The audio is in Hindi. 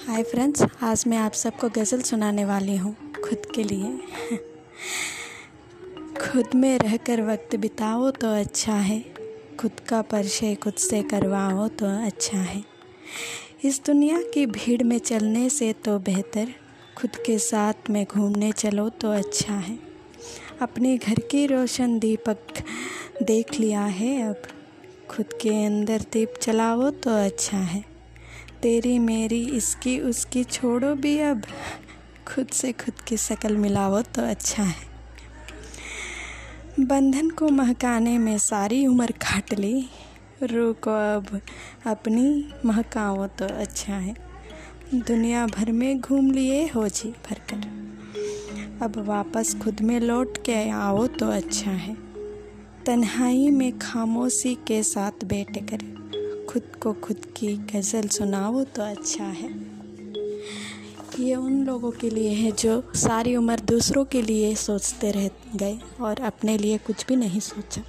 हाय फ्रेंड्स, आज मैं आप सबको गज़ल सुनाने वाली हूँ, खुद के लिए। खुद में रहकर वक्त बिताओ तो अच्छा है, खुद का परिचय खुद से करवाओ तो अच्छा है। इस दुनिया की भीड़ में चलने से तो बेहतर, खुद के साथ में घूमने चलो तो अच्छा है। अपने घर की रोशन दीपक देख लिया है अब, खुद के अंदर दीप चलाओ तो अच्छा है। तेरी मेरी, इसकी उसकी छोड़ो भी अब। खुद से खुद की शक्ल मिलाओ तो अच्छा है। बंधन को महकाने में सारी उम्र काट ली। रुको अब, अपनी महकाओ तो अच्छा है। दुनिया भर में घूम लिए हो जी भरकर अब वापस खुद में लौट के आओ तो अच्छा है। तन्हाई में खामोशी के साथ बैठ कर खुद को खुद की गज़ल सुनाओ तो अच्छा है। ये उन लोगों के लिए है जो सारी उम्र दूसरों के लिए सोचते रह गए और अपने लिए कुछ भी नहीं सोचा।